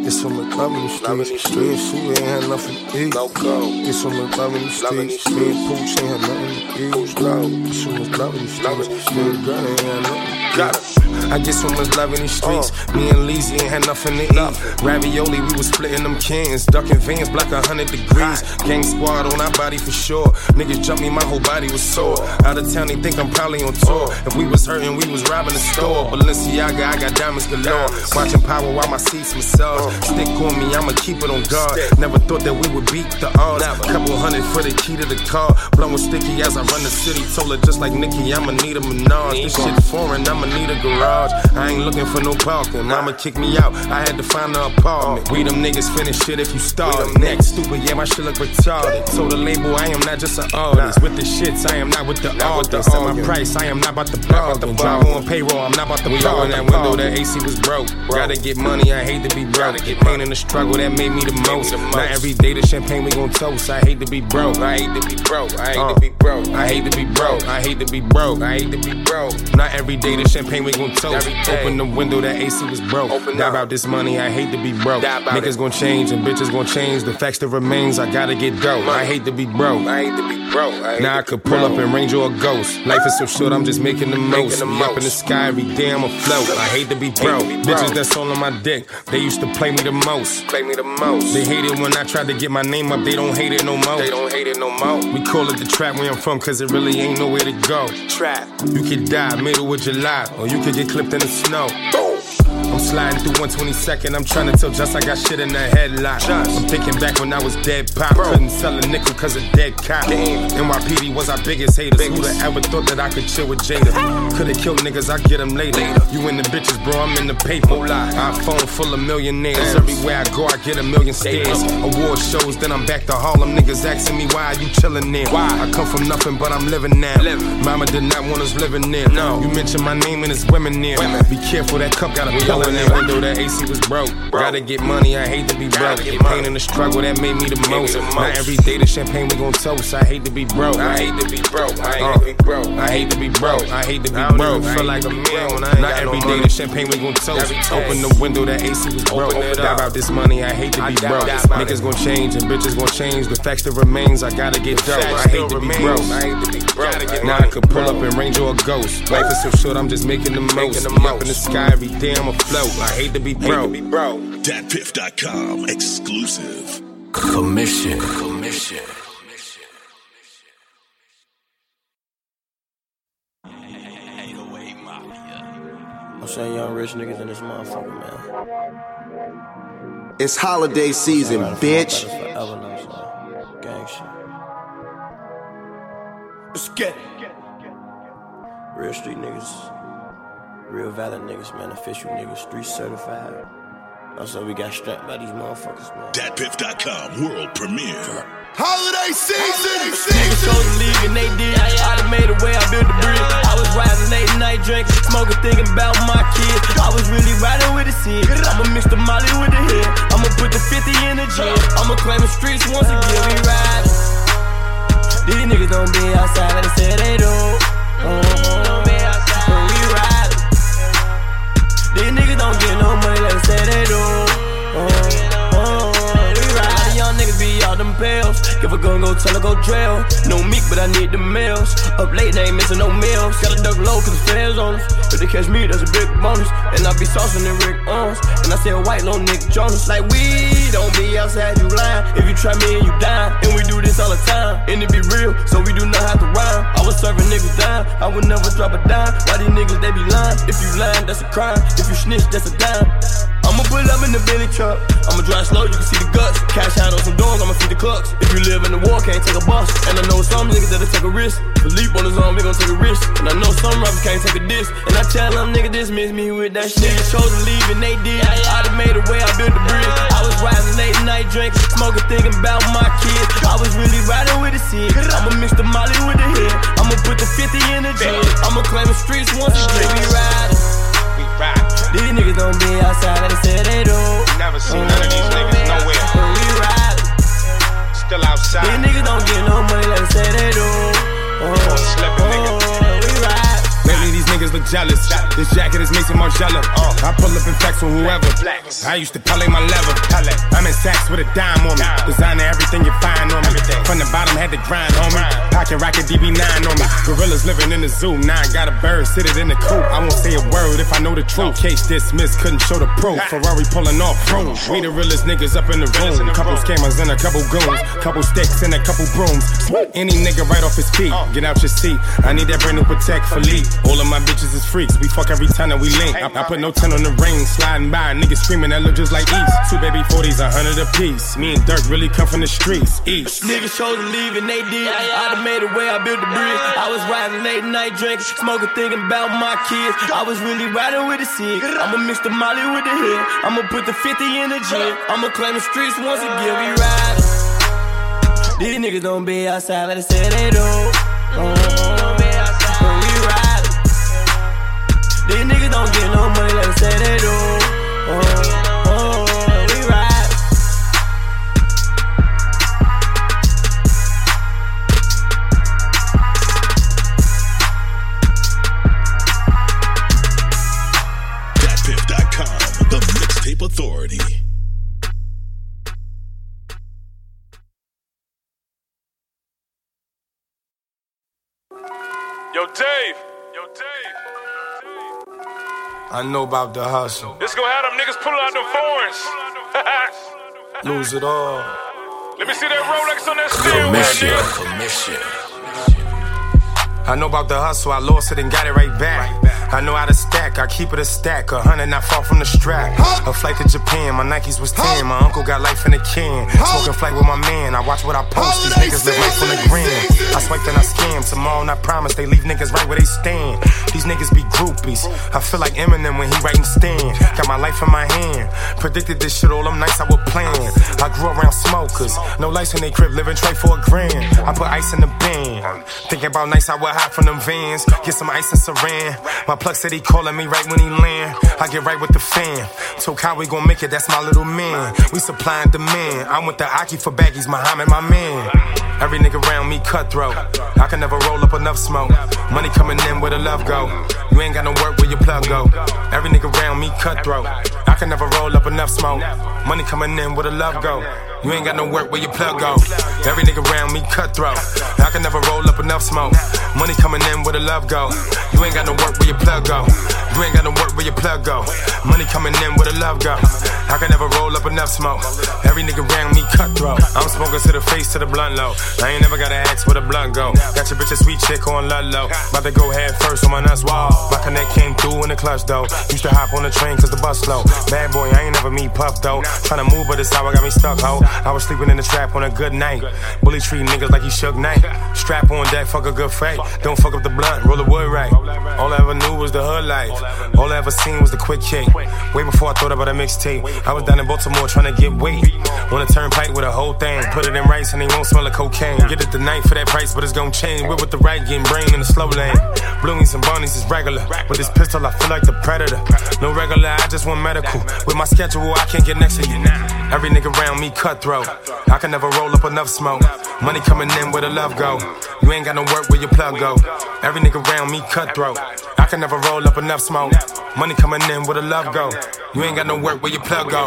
Get so much love in the streets. Me and Sue ain't had nothing to eat. Get so much love in the streets. Me and Pooch ain't had nothing to eat. Get so much love in the streets. Me and Gunna ain't had nothing. Got it. I get so much love in these streets. Me and Leezy ain't had nothing to eat. Ravioli, we was splitting them cans. Ducking vans, black a hundred degrees. Gang squad on our body for sure. Niggas jump me, my whole body was sore. Out of town, they think I'm probably on tour. If we was hurting, we was robbing the store. Balenciaga, I got diamonds galore. Watching power while my seats massage. Stick on me, I'ma keep it on guard. Never thought that we would beat the odds. Couple hundred for the key to the car. Blowing sticky as I run the city. Told her just like Nicki, I'ma need a menage. This shit foreign, I'ma need a garage. I ain't looking for no parking. Mama kicked me out. I had to find an apartment. We them niggas finish shit if you start. Next stupid, yeah, my shit look retarded. So the label, I am not just an artist. With the shits, I am not with the artist. Set my price, I am not about to bargain. Drive on payroll, I'm not about to We all in that window, that AC was broke. Gotta get money, I hate to be broke. Get pain in the struggle, that made me the most. Not every day the champagne we gon' toast. I hate to be broke. I hate to be broke. I hate to be broke. I hate to be broke. I hate to be broke. I hate to be broke. Not every day the champagne we gon' toast. Open the window, that AC was broke. Die about this money, I hate to be broke. Niggas gon' change and bitches gon' change. The facts that remains, I gotta get dope. I hate to be broke. I hate to be broke. Now I could pull up and range or a ghost. Life is so short, I'm just making the most. We up in the sky every day, I'm afloat. I hate to be broke. Bitches that's all on my dick, they used to play me the most. Play me the most. They hate it when I tried to get my name up, they don't hate it no more. They don't hate it no more. We call it the trap where I'm from, cause it really ain't nowhere to go. Trap. You could die middle of July, or you could get clipped in the snow. I'm sliding through 122nd. I'm trying to tell just I got shit in the headlock. I'm thinking back when I was dead pop. Couldn't sell a nickel cause of dead cop. NYPD was our biggest haters. Who'da ever thought that I could chill with Jada? Could've killed niggas, I get them later. You in the bitches, bro, I'm in the paper. iPhone full of millionaires. Everywhere I go, I get a million stares. Award shows, then I'm back to Harlem. Niggas asking me why are you chillin' there? Why? I come from nothing, but I'm living now. Mama did not want us living there. No. You mention my name and it's women there. Be careful, that cup got a pill in that window. That AC was broke. Gotta get money, I hate to be broke. Pain in the struggle, that made me the most. Not every day the champagne we gon' toast. I hate to be broke. I hate to be broke. I hate uh, to be broke. I hate to be broke. I hate to be broke. Feel like a meal. Not every day the champagne we gon' toast. Open the window, that AC was broke. Die about this money, I hate to be broke. Niggas gon' change and bitches gon' change. The facts that remains, I gotta get dope. I hate to be broke. I hate to be broke. Now I could pull up and range or a ghost. Life is so short, I'm just making the most. Up in the sky every day, I'm afloat. I hate to be broke. DatPiff.com exclusive. Commission. Commission. I'm saying young rich niggas in this motherfucker, man. It's holiday season, bitch. Forever know, so. Gang shit. Let's get it. Real street niggas. Real valid niggas, man. Official niggas. Street certified. Also, we got strapped by these motherfuckers, man. DatPiff.com world premiere. Holiday season! Niggas chose the league and they did. I done made a way, I built a bridge. I was riding late night drinking, smoking, thinking about my kids. I was really riding with the sin. I'ma mix the molly with the head. I'ma put the 50 in the gym. I'ma claim the streets once again. We ride. These niggas don't be outside like they said they do. Uh, don't get no money like they said they do. Uh, uh, we ride. Young niggas be all them pills. Give a gun, go tell her go drill. No meat, but I need the meals. Up late, they ain't missing no meals. Gotta duck low, cause the feds on us. If they catch me, that's a big bonus. And I be saucing in Rick Owens. And I say a white little Nick Jonas. Like we don't be outside, you lying. If you try me you die. And we do this all the time. And it be real, so we do not have to rhyme. I was serving niggas dime. I would never drop a dime. Why these niggas, they be lying? If you lying, that's a crime. If you snitch, that's a dime. I'ma pull up in the Bentley truck. I'ma drive slow, you can see the guts. Cash out on some doors, I'ma feed the clucks. If you live in the war, can't take a bus. And I know some niggas that'll take a risk. Philippe on his own, we gon' take a risk. And I know some rappers can't take a diss. And I tell them niggas dismiss me with that shit. Niggas chose to leave and they did. I done made a way, I built the bridge. I was riding late night drinking, smoking, thinking about my kids. I was really riding with the sin. I'ma mix the molly with the head. I'ma put the 50 in the gym. I'ma claim the streets once again. We riding. We ride. These niggas don't be outside like they say they do. Never seen none of these niggas oh, nowhere. But we ride. Still outside. These niggas don't get no money like they say they do. Oh, slipping, nigga. Niggas look jealous. This jacket is Maison Margiela. I pull up in facts on whoever. I used to parlay my lever. I'm in sacks with a dime on me. Designer everything you find on me. From the bottom had to grind on me. Pocket rocket DB9 on me. Gorillas living in the zoo. Now I got a bird sitting in the coop. I won't say a word if I know the truth. Case dismissed, couldn't show the proof. Ferrari pulling off chrome. We the realest niggas up in the room. Couple scammers and a couple goons. Couple sticks and a couple brooms. Any nigga right off his feet. Get out your seat. I need that brand new Patek Philippe. All of my bitches is freaks. We fuck every time that we link. I, I put no 10 on the ring. Sliding by, niggas screaming that look just like East. Two baby 40s, a hundred a piece. Me and Dirk really come from the streets. East. Niggas chose to leave and they did. I done made a way, I built the bridge. I was riding late night drinking, smoking, thinking about my kids. I was really riding with the sick. I'ma mix the molly with the head. I'ma put the 50 in the gym. I'ma claim the streets once again. We ride. These niggas don't be outside like they say they do. Oh, These niggas don't get no money like they say they do. I know about the hustle. This gonna have them niggas pull out them foreigns. Lose it all. Let me see that Rolex on that steering wheel, Commission. Commission. I know about the hustle, I lost it and got it right back. I know how to stack, I keep it a stack. A hundred not far from the strap. A flight to Japan, my Nikes was 10. My uncle got life in a can. Smoking flight with my man, I watch what I post. These niggas live life on the gram. I swipe and I scam. Tomorrow, I promise they leave niggas right where they stand. These niggas be groupies. I feel like Eminem when he writing stand. Got my life in my hand. Predicted this shit all them nights I would plan. I grew around smokers. No lights in they crib, living trade for a grand. I put ice in the band. Thinking about nights I would hide from them vans. Get some ice and saran. My plug said he calling me right when he land. I get right with the fam. Told how we gon' make it, that's my little man. We supply and demand. I'm with the Aki for baggies, Muhammad, my man. Every nigga around me cutthroat. I can never roll up enough smoke. Money coming in where the love go. You ain't got no work where your plug go. Every nigga around me cutthroat. I can never roll up enough smoke. Money coming in where the love go. You ain't got no work where your plug go. Every nigga around me cutthroat. I can never roll up enough smoke. Money coming in where the love go. You ain't got no work where your plug go. You ain't got no work where your plug go. Money coming in where the love go. I can never roll up enough smoke. Every nigga around me cutthroat. I'm smoking to the face to the blunt low. I ain't never gotta ask where the blunt go. Got your bitch a sweet chick on low. About to go head first on my nuts wall. My connect came through in the clutch though. Used to hop on the train cause the bus slow. Bad boy, I ain't never meet Puff though. Tryna move, but this hour got me stuck, ho. I was sleeping in the trap on a good night. Bully treat niggas like he shook night. Strap on deck, fuck a good fight. Don't fuck up the blunt, roll the wood right. All I ever knew was the hood life. All I ever seen was the quick kick. Way before I thought about a mixtape. I was down in Baltimore trying to get weight. On a turnpike with a whole thing. Put it in rice and they won't smell of cocaine. Get it the night for that price, but it's gonna change. We're with the right, getting brain in the slow lane. Blueies and bunnies is regular. With this pistol, I feel like the predator. No regular, I just want medical. With my schedule, I can't get next to you. Every nigga around me cutthroat. I can never roll up enough smoke. Money coming in where the love go. You ain't got no work where your plug go. Every nigga around me cutthroat. I can never roll up enough smoke. Money coming in where the love go. You ain't got no work where your plug go.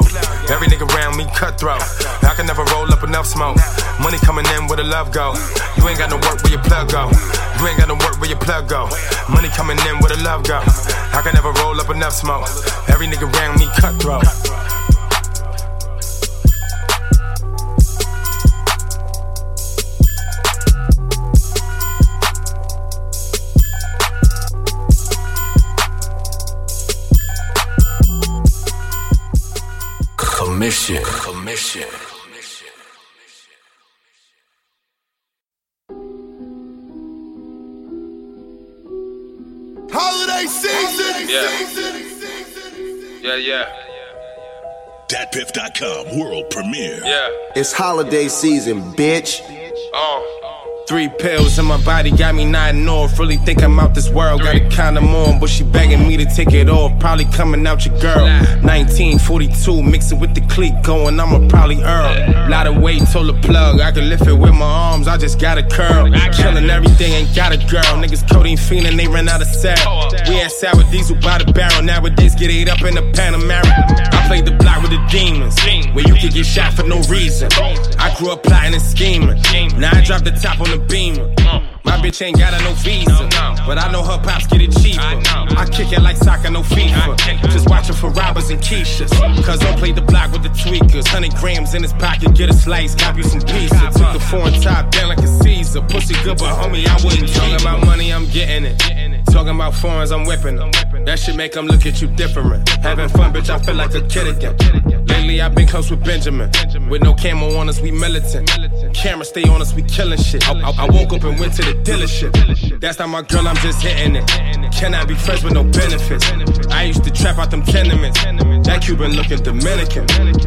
Every nigga around me cutthroat. I can never roll up enough smoke. Money coming in where the love go. You ain't got no work where your plug go. You ain't got no work where your plug go. Money coming in where the love go. I can never roll up enough smoke. Every nigga around me cutthroat. Commission. Commission. Holiday season. Yeah. Yeah, yeah. DatPiff.com world premiere. Yeah. It's holiday season, bitch. Oh. Three pills in my body got me nodding off. Really think I'm out this world. Got a condom on, but she begging me to take it off. Probably coming out your girl. 1942, mixing with the clique going. I'ma probably earn. Lot of weight, told the plug. I can lift it with my arms. I just got a curl. Killing everything, ain't got a girl. Niggas codeine fiendin', they ran out of cell. Oh, we had sour diesel by the barrel. Nowadays get ate up in the Panamera. I played the block with the demons, where you can get shot for no reason. I grew up plotting and scheming. Now I drop the top on the beamer. Uh. My bitch ain't got a no visa, but I know her pops get it cheaper. I kick it like soccer, no FIFA. Just watching for robbers and Keishas. Cause don't play the block with the tweakers. 100 grams in his pocket, get a slice, cop you some pizza. Took the foreign top down like a Caesar. Pussy good, but homie, I wouldn't talk about money, I'm getting it. Talking about foreigns, I'm whipping them. That shit make them look at you different. Having fun, bitch, I feel like a kid again. Lately, I've been close with Benjamin. With no camo on us, we militant. Camera stay on us, we killing shit. I, I, woke up and went to the dealership. That's not my girl, I'm just hitting it. Cannot be friends with no benefits. I used to trap out them tenements. That Cuban looking Dominican.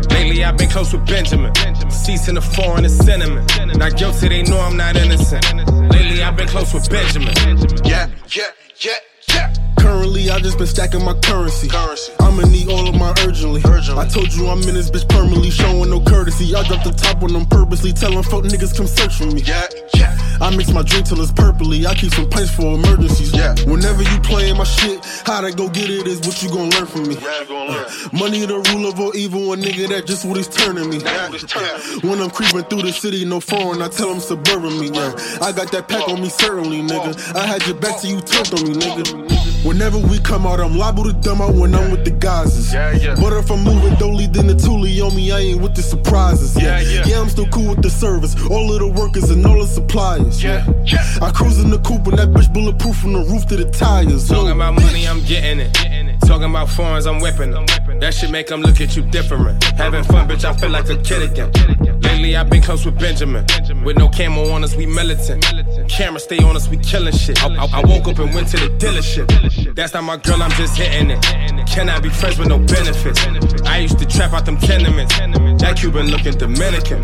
Lately, I've been close with Benjamin. Seats in the foreign and cinnamon. Not guilty, they know I'm not innocent. Lately, I've been close with Benjamin. Yeah, yeah, yeah. Currently, I just been stacking my currency. currency. I'ma need all of my urgently. I told you I'm in this bitch permanently, showing no courtesy. I dropped the top on them purposely, telling fuck niggas come search for me. Yeah, yeah. I mix my drink till it's purpley. I keep some pints for emergencies. Yeah. Whenever you playing my shit, how to go get it is what you gon' learn from me. Yeah, gonna learn. Money the rule of all evil, a nigga that just what he's turning me. Yeah. When I'm creeping through the city, no foreign, I tell them suburban me. Yeah. I got that pack on me, certainly, nigga. I had your back till you turned on me, nigga. Whenever we come out, I'm liable to dumb out when I'm with the guys. Yeah, yeah. But if I'm moving dolly, then the Thule on me, I ain't with the surprises. Yeah, yeah. Yeah, I'm still cool with the service. All of the workers and all the suppliers. Flyers. Yeah. I cruise in the coupe and that bitch bulletproof from the roof to the tires. Talking about money, I'm getting it. Talking about foreigns, I'm whipping them. That shit make them look at you different. Having fun, bitch, I feel like a kid again. Lately, I've been close with Benjamin. With no camo on us, we militant. Camera stay on us, we killing shit. I, I, I woke up and went to the dealership. That's not my girl, I'm just hitting it. Can I be friends with no benefits? I used to trap out them tenements. That Cuban looking Dominican.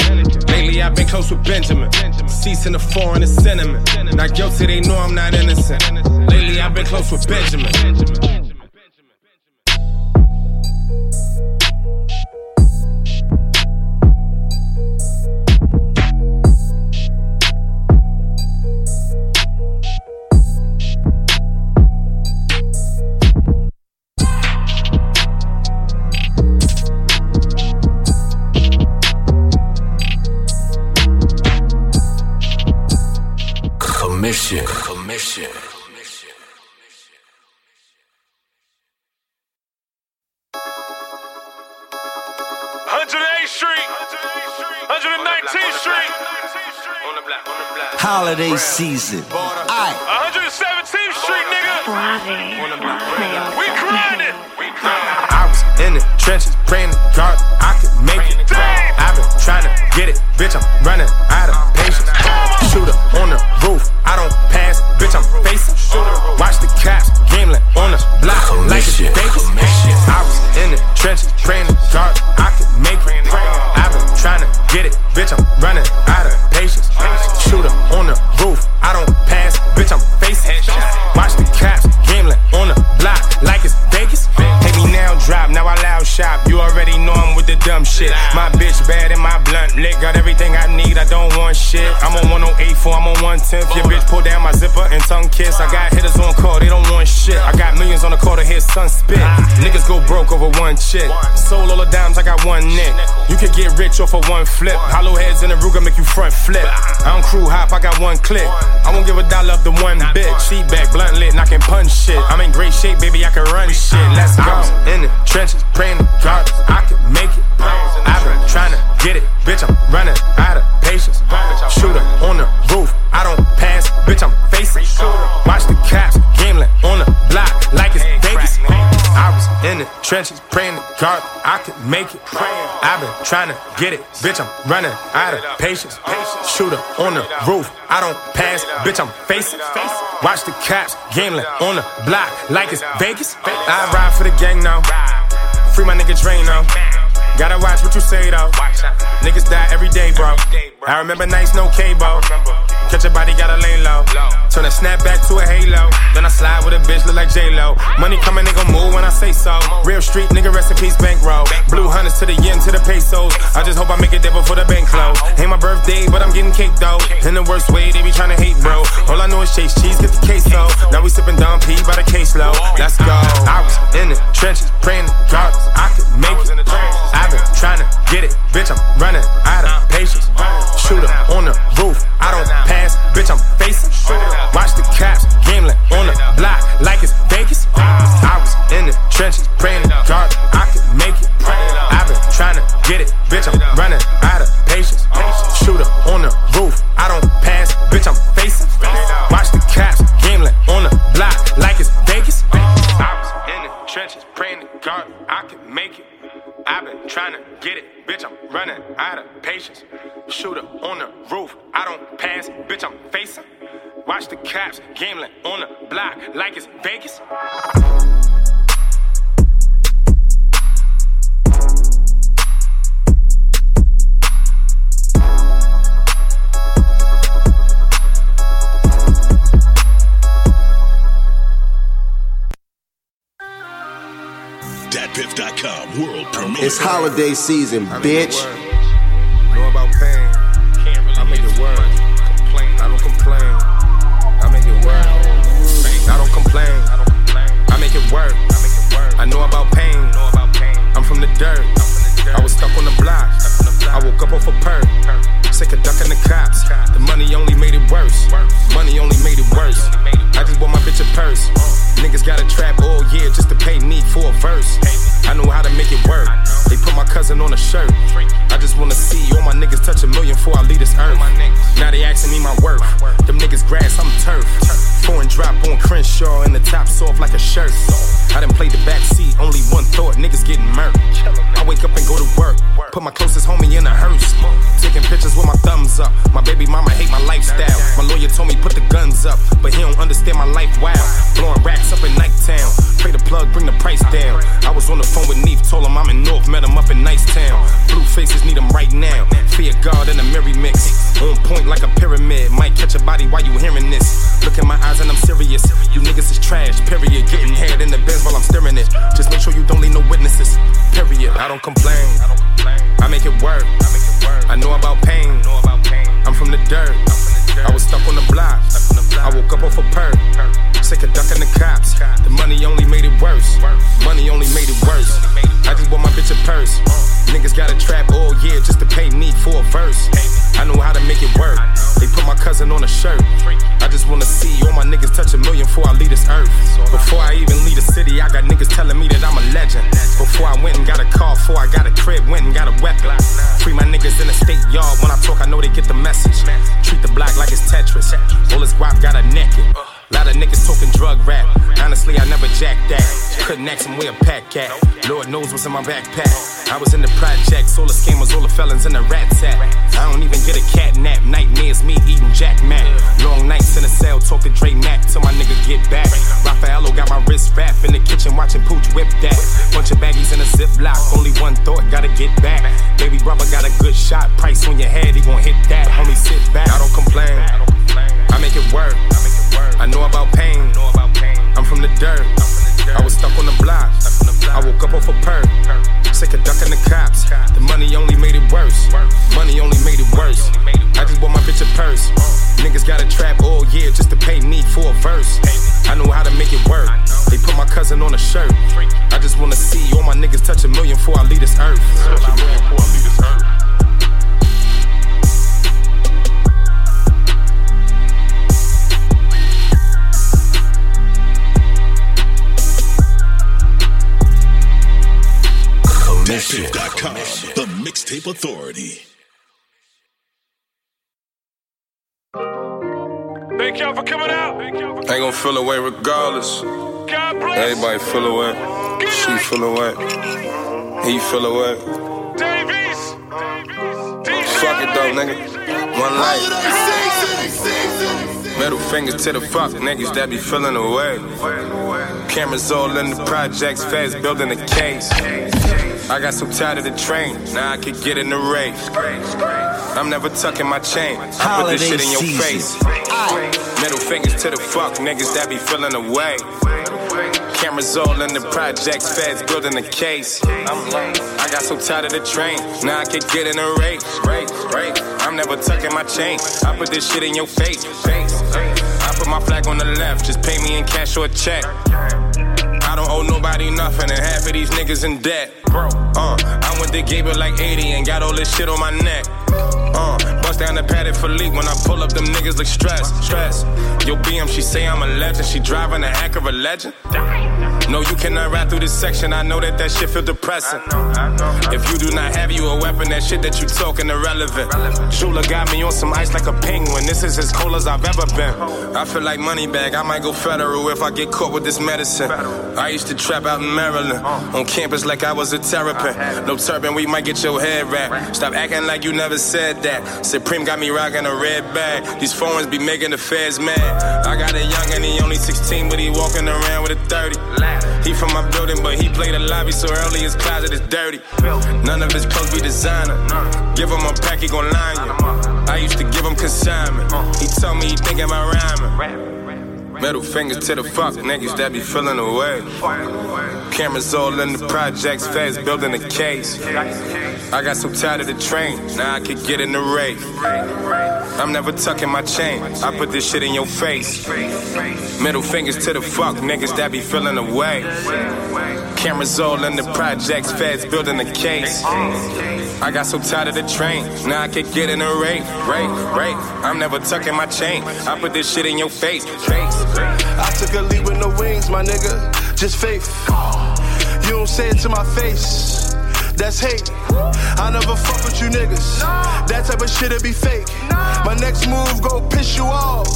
Lately, I've been close with Benjamin. Ceasing the foreign and cinnamon. Not guilty, they know I'm not innocent. Lately, I've been close with Benjamin. Commission. Commission. 108th Street, 119th Street, Holiday season. Aight. 117th Street, nigga. We grinding. We grinding. I was in the trenches, praying to God I could make it. I've been trying to get it, bitch. I'm running out of patience. Shooter on the roof, I don't pass, bitch. I'm facing. Watch the cops, gambling on the block like it's Vegas. I was in the trenches, praying to God I could make it. I've been trying to get it, bitch. I'm running out of 110. Your bitch pull down my zipper and tongue kiss. I got hitters on call, they don't want shit. I got millions on the call to hit sun spit. Niggas go broke over one chick. Sold all the dimes, I got one nick. You could get rich off of one flip. Hollow heads in the Ruger make you front flip. I don't crew hop, I got one click. I won't give a dollar up to one bitch. Seat back, blunt lit, knocking punch shit. I'm in great shape, baby, I can run shit. Let's go. I was in the trenches, praying to God I could make it. I've been trying to get it, bitch. I'm running out of patience. Shooter on the Watch the cops, gambling on the block like it's Vegas. I was in the trenches, praying to God I could make it. I've been trying to get it, bitch. I'm running out of patience. Shooter on the roof, I don't pass, bitch. I'm facing. Watch the cops, gambling on the block like it's Vegas. I ride for the gang now. Free my nigga Drain now. Gotta watch what you say though. Niggas die every day, bro. I remember nights, no cable. Catch a body, gotta lay low. Turn a snap back to a halo. Then I slide with a bitch, look like J-Lo. Money coming, nigga, move when I say so. Real street, nigga, rest in peace, bankroll. Blue hunters to the yen, to the pesos. I just hope I make it there before the bank close. Ain't my birthday, but I'm getting cake though. In the worst way, they be trying to hate, bro. All I know is chase cheese, get the queso. Now we sipping Dom P by the case low. Let's go. I was in the trenches, praying to God I could make it. I've been trying to get it, bitch. I'm running out of patience. Shooter on the roof, I don't pass, bitch. I'm facing. Cops gambling on the block like it's Vegas. DatPiff.com world premiere. It's holiday season, bitch. Off perk. Sick of ducking the cops. The money only made it worse. Money only made it worse. I just bought my bitch a purse. Niggas got a trap all year just to pay me for a verse. I know how to make it work. They put my cousin on a shirt. I just wanna see all my niggas touch a million before I leave this earth. Now they asking me my worth. Them niggas grass, I'm turf. Foreign drop on Crenshaw and the top soft like a shirt. I done played the back seat, only one thought, niggas getting murked. I wake up and go to work, put my closest homie in a hearse. Taking pictures with my thumbs up. My baby mama hate my lifestyle. My lawyer told me put the guns up, but he don't understand my life God and a merry mix. On point like a ask him a pack at. Lord knows what's in my backpack. I was in the projects, all the scammers, all the felons in the rat sack. I don't even get a cat nap. Nightmares, me eating Jack Mac. Long nights in the cell, talk to Dre Mac till my nigga get back. On a shirt. I just wanna see all my niggas touch a million before I leave this earth. Touch a million before I leave this earth. DatPiff.com, the mixtape authority. Thank y'all for coming out. Ain't gonna feel away regardless. Everybody feel away. She feel away. He feel away. Fuck it though, nigga. One life. Middle fingers to the fuck niggas that be feeling away. Cameras all in the projects, fast building a case. I got so tired of the train, now I could get in the race. I'm never tucking my chain. I put this shit in your face. Middle fingers to the fuck niggas that be feeling away. Cameras all in the projects, feds building a case. I'm late. I got so tired of the train, now I could get in a race. I'm never tucking my chain. I put this shit in your face. I put my flag on the left, just pay me in cash or a check. I don't owe nobody nothing, and half of these niggas in debt. Uh, I went to Gabriel like 80 and got all this shit on my neck. Uh, bust down the paddock for leak when I pull up, them niggas look stressed, stressed. Yo, BM, she say I'm a legend, she driving the a legend. No, you cannot ride through this section. I know that that shit feel depressing. If you do not have you a weapon, that shit that you talking irrelevant. Shula got me on some ice like a penguin. This is as cold as I've ever been. I feel like money bag. I might go federal if I get caught with this medicine. I used to trap out in Maryland on campus like I was a terrapin. No turban, we might get your head wrapped. Stop acting like you never said that. Supreme got me rocking a red bag. These foreigns be making the feds mad. I got a young and he only 16, but he walking around with a 30. He from my building, but he played the lobby so early his closet is dirty. None of his clothes be designer. Give him a pack, he gon' line you. I used to give him consignment. He told me he thinking about rhyming. Middle fingers to the fuck niggas that be feeling away. Cameras all in the projects, fast building a case. I got so tired of the train, now I could get in the race. I'm never tucking my chain, I put this shit in your face. Middle fingers to the fuck niggas that be feeling away. Cameras all in the projects, feds building a case. I got so tired of the train, now I could get in a race, race, race. I'm never tucking my chain, I put this shit in your face, face. I took a leap with no wings, my nigga, just faith. You don't say it to my face, that's hate. I never fuck with you niggas, that type of shit'll be fake. My next move go piss you off.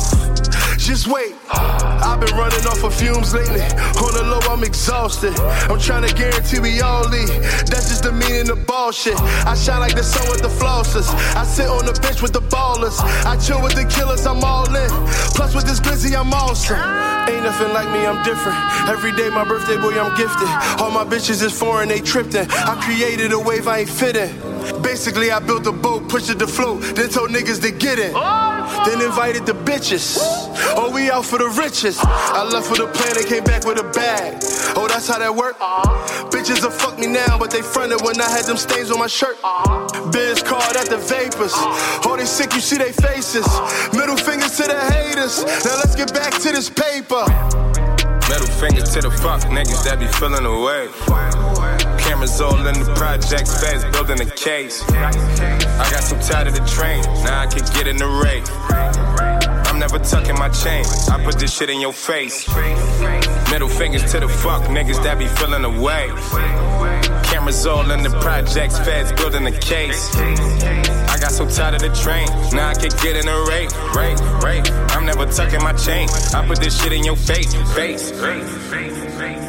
Weight. I've been running off of fumes lately. On the low, I'm exhausted. I'm trying to guarantee we all leave. That's just the meaning of bullshit. I shine like the sun with the flossers. I sit on the bench with the ballers. I chill with the killers, I'm all in. Plus with this glizzy, I'm awesome. Ain't nothing like me, I'm different. Every day my birthday, boy, I'm gifted. All my bitches is foreign, they tripped in. I created a wave I ain't fitting. Basically, I built a boat, pushed it to float, then told niggas to get in. Then invited the bitches. Oh, we out for the riches. I left for the planet, came back with a bag. Oh, that's how that work. Bitches will fuck me now, but they fronted when I had them stains on my shirt. Biz called at the vapors. Oh, they sick, you see they faces. Middle fingers to the haters. Now let's get back to this paper. Middle finger to the fuck niggas that be feeling away. Cameras all in the projects, fast building a case. I got so tired of the train, now I can get in the rate. I'm never tucking my chain, I put this shit in your face. Middle fingers to the fuck niggas that be feeling away. Cameras all in the projects, feds building a case. I got so tired of the train, now I can get in a rate, rate, rate. I'm never tucking my chain, I put this shit in your face, face, face, face, face.